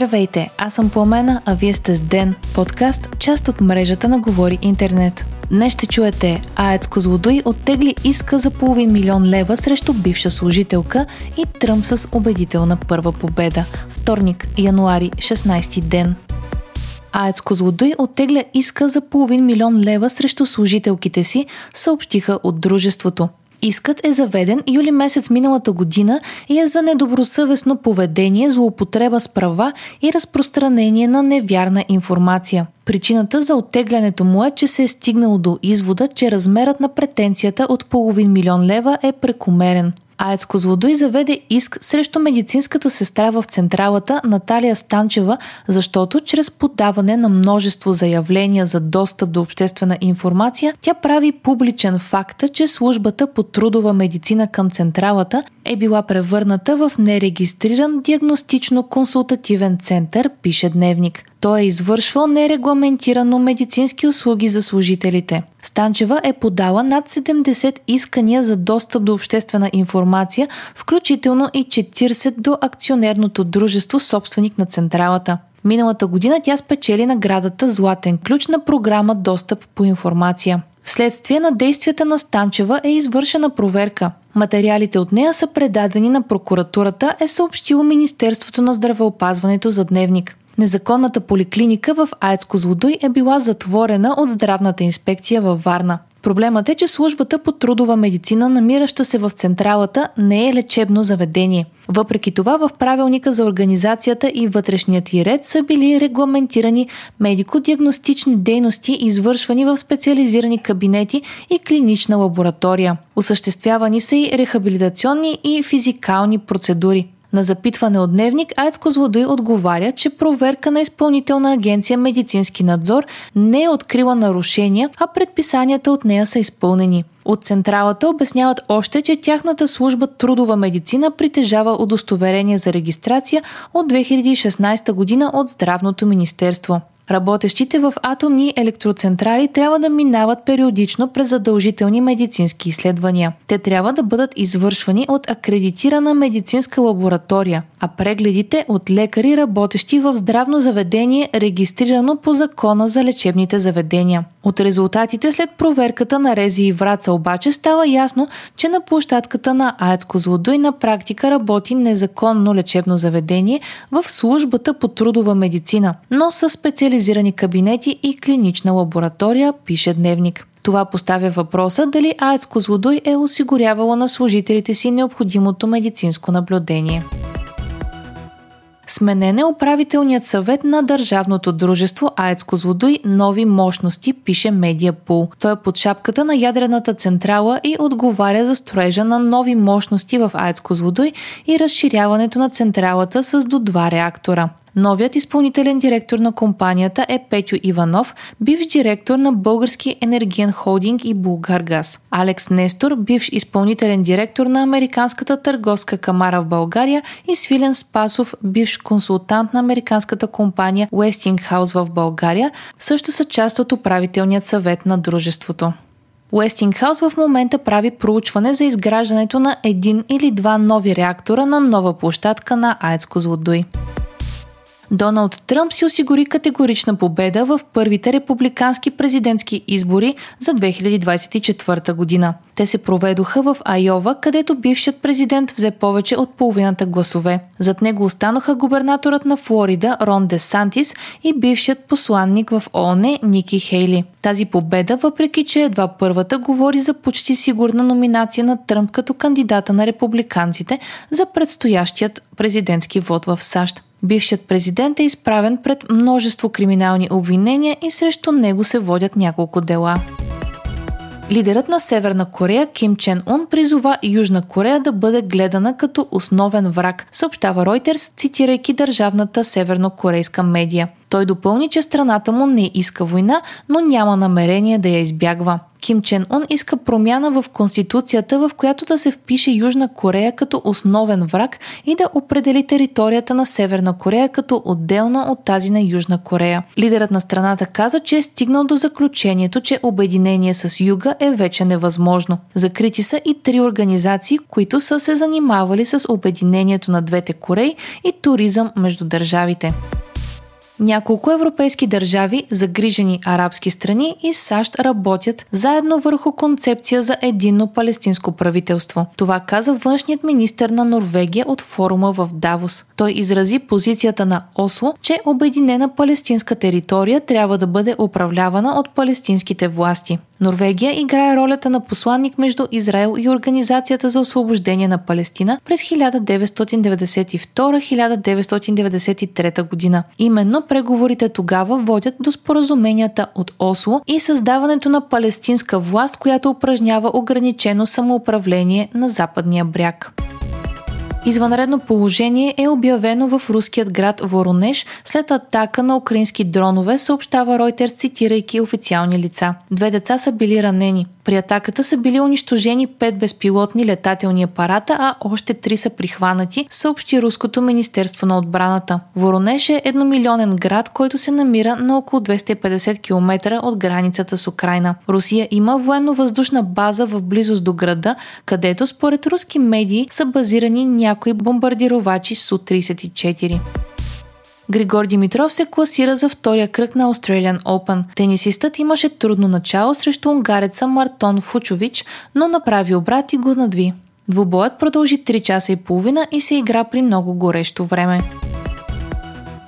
Здравейте, аз съм Пламена, а вие сте с Ден, подкаст, част от мрежата на Говори Интернет. Днес ще чуете Аец Козлодой оттегли иска за половин милион лева срещу бивша служителка и Тръм с убедителна първа победа. Вторник, януари, 16 ден. Аец Козлодой оттегля иска за половин милион лева срещу служителките си, съобщиха от дружеството. Искът е заведен юли месец миналата година и е за недобросъвестно поведение, злоупотреба с права и разпространение на невярна информация. Причината за оттеглянето му е, че се е стигнало до извода, че размерът на претенцията от половин милион лева е прекомерен. АЕЦ Козлодой заведе иск срещу медицинската сестра в централата Наталия Станчева, защото чрез подаване на множество заявления за достъп до обществена информация, тя прави публичен факта, че службата по трудова медицина към централата е била превърната в нерегистриран диагностично-консултативен център, пише Дневник. Той е извършвал нерегламентирано медицински услуги за служителите. Станчева е подала над 70 искания за достъп до обществена информация, включително и 40 до акционерното дружество, собственик на централата. Миналата година тя спечели наградата Златен ключ на програма Достъп по информация. Вследствие на действията на Станчева е извършена проверка. Материалите от нея са предадени на прокуратурата, е съобщило Министерството на здравеопазването за дневник. Незаконната поликлиника в Аец Козлодуй е била затворена от здравната инспекция във Варна. Проблемът е, че службата по трудова медицина, намираща се в централата, не е лечебно заведение. Въпреки това, в правилника за организацията и вътрешният и ред са били регламентирани медико-диагностични дейности, извършвани в специализирани кабинети и клинична лаборатория. Осъществявани са и рехабилитационни и физикални процедури. На запитване от дневник Аец Козлодой отговаря, че проверка на изпълнителна агенция Медицински надзор не е открила нарушения, а предписанията от нея са изпълнени. От централата обясняват още, че тяхната служба трудова медицина притежава удостоверение за регистрация от 2016 година от Здравното министерство. Работещите в атомни електроцентрали трябва да минават периодично през задължителни медицински изследвания. Те трябва да бъдат извършвани от акредитирана медицинска лаборатория, а прегледите от лекари, работещи в здравно заведение, регистрирано по закона за лечебните заведения. От резултатите след проверката на Рези и Враца обаче става ясно, че на площадката на АЕЦ Козлодой на практика работи незаконно лечебно заведение в службата по трудова медицина, но с специализирани кабинети и клинична лаборатория, пише Дневник. Това поставя въпроса дали АЕЦ Козлодой е осигурявала на служителите си необходимото медицинско наблюдение. Сменен е управителният съвет на Държавното дружество АЕЦ Козлодуй нови мощности, пише Медиапул. Той е под шапката на ядрената централа и отговаря за строежа на нови мощности в АЕЦ Козлодуй и разширяването на централата с до два реактора. Новият изпълнителен директор на компанията е Петю Иванов, бивш директор на Български енергиен холдинг и Булгаргаз. Алекс Нестор, бивш изпълнителен директор на Американската търговска камара в България и Свилен Спасов, бивш консултант на американската компания Westinghouse в България, също са част от управителният съвет на дружеството. Westinghouse в момента прави проучване за изграждането на един или два нови реактора на нова площадка на АЕЦ Козлодуй. Доналд Тръмп си осигури категорична победа в първите републикански президентски избори за 2024 година. Те се проведоха в Айова, където бившият президент взе повече от половината гласове. Зад него останаха губернаторът на Флорида Рон Де Сантис и бившият посланник в ООН Ники Хейли. Тази победа, въпреки че едва първата, говори за почти сигурна номинация на Тръмп като кандидата на републиканците за предстоящият президентски вод в САЩ. Бившият президент е изправен пред множество криминални обвинения и срещу него се водят няколко дела. Лидерът на Северна Корея Ким Чен Ун призова Южна Корея да бъде гледана като основен враг, съобщава Reuters, цитирайки държавната севернокорейска медия. Той допълни, че страната му не иска война, но няма намерение да я избягва. Ким Чен Ун иска промяна в Конституцията, в която да се впише Южна Корея като основен враг и да определи територията на Северна Корея като отделна от тази на Южна Корея. Лидерът на страната каза, че е стигнал до заключението, че обединение с Юга е вече невъзможно. Закрити са и три организации, които са се занимавали с обединението на двете Кореи и туризъм между държавите. Няколко европейски държави, загрижени арабски страни и САЩ работят заедно върху концепция за единно палестинско правителство. Това каза външният министр на Норвегия от форума в Давос. Той изрази позицията на Осло, че обединена палестинска територия трябва да бъде управлявана от палестинските власти. Норвегия играе ролята на посланник между Израел и Организацията за освобождение на Палестина през 1992-1993 година. Именно преговорите тогава водят до споразуменията от Осло и създаването на палестинска власт, която упражнява ограничено самоуправление на западния бряг. Извънредно положение е обявено в руският град Воронеж след атака на украински дронове, съобщава Reuters, цитирайки официални лица. Две деца са били ранени. При атаката са били унищожени пет безпилотни летателни апарата, а още три са прихванати, съобщи Руското Министерство на отбраната. Воронеж е едномилионен град, който се намира на около 250 км от границата с Украина. Русия има военно-въздушна база в близост до града, където според руски медии са базирани някои бомбардировачи Су-34. Григор Димитров се класира за втория кръг на Australian Open. Тенисистът имаше трудно начало срещу унгареца Мартон Фучович, но направи обрат и го надви. Двубоят продължи 3 часа и половина и се игра при много горещо време.